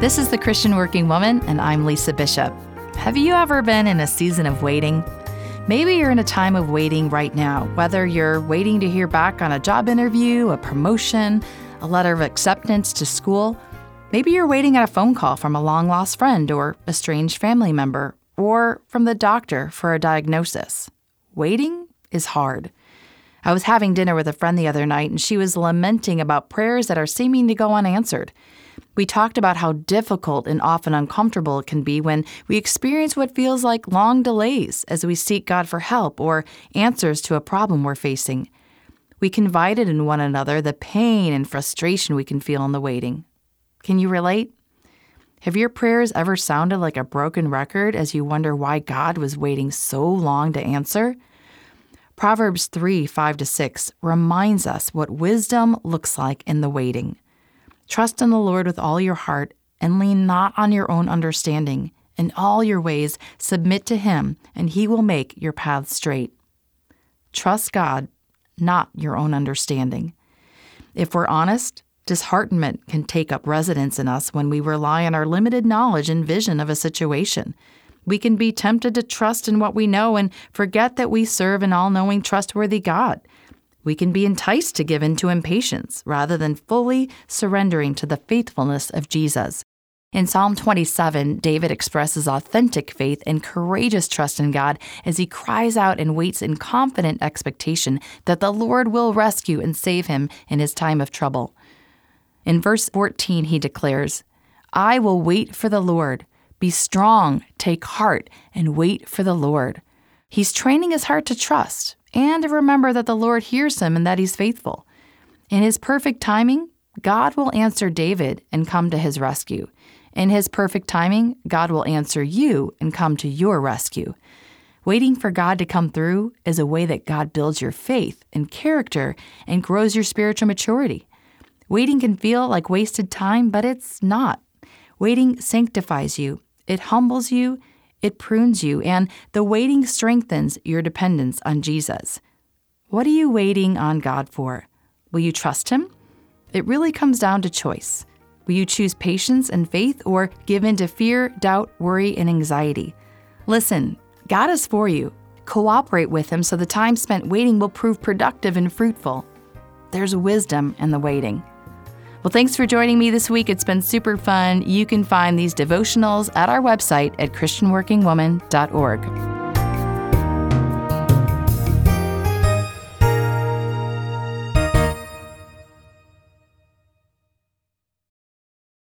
This is The Christian Working Woman, and I'm Lisa Bishop. Have you ever been in a season of waiting? Maybe you're in a time of waiting right now, whether you're waiting to hear back on a job interview, a promotion, a letter of acceptance to school. Maybe you're waiting at a phone call from a long lost friend or a strange family member, or from the doctor for a diagnosis. Waiting is hard. I was having dinner with a friend the other night, and she was lamenting about prayers that are seeming to go unanswered. We talked about how difficult and often uncomfortable it can be when we experience what feels like long delays as we seek God for help or answers to a problem we're facing. We confided in one another the pain and frustration we can feel in the waiting. Can you relate? Have your prayers ever sounded like a broken record as you wonder why God was waiting so long to answer? Proverbs 3 5 to 6 reminds us what wisdom looks like in the waiting. Trust in the Lord with all your heart and lean not on your own understanding. In all your ways, submit to Him, and He will make your paths straight. Trust God, not your own understanding. If we're honest, disheartenment can take up residence in us when we rely on our limited knowledge and vision of a situation. We can be tempted to trust in what we know and forget that we serve an all knowing, trustworthy God we can be enticed to give in to impatience rather than fully surrendering to the faithfulness of Jesus. In Psalm 27, David expresses authentic faith and courageous trust in God as he cries out and waits in confident expectation that the Lord will rescue and save him in his time of trouble. In verse 14, he declares, I will wait for the Lord. Be strong, take heart, and wait for the Lord. He's training his heart to trust, and to remember that the Lord hears him and that he's faithful. In his perfect timing, God will answer David and come to his rescue. In his perfect timing, God will answer you and come to your rescue. Waiting for God to come through is a way that God builds your faith and character and grows your spiritual maturity. Waiting can feel like wasted time, but it's not. Waiting sanctifies you, it humbles you, it prunes you, and the waiting strengthens your dependence on Jesus. What are you waiting on God for? Will you trust Him? It really comes down to choice. Will you choose patience and faith or give in to fear, doubt, worry, and anxiety? Listen, God is for you. Cooperate with Him so the time spent waiting will prove productive and fruitful. There's wisdom in the waiting. Well, thanks for joining me this week. It's been super fun. You can find these devotionals at our website at ChristianWorkingWoman.org.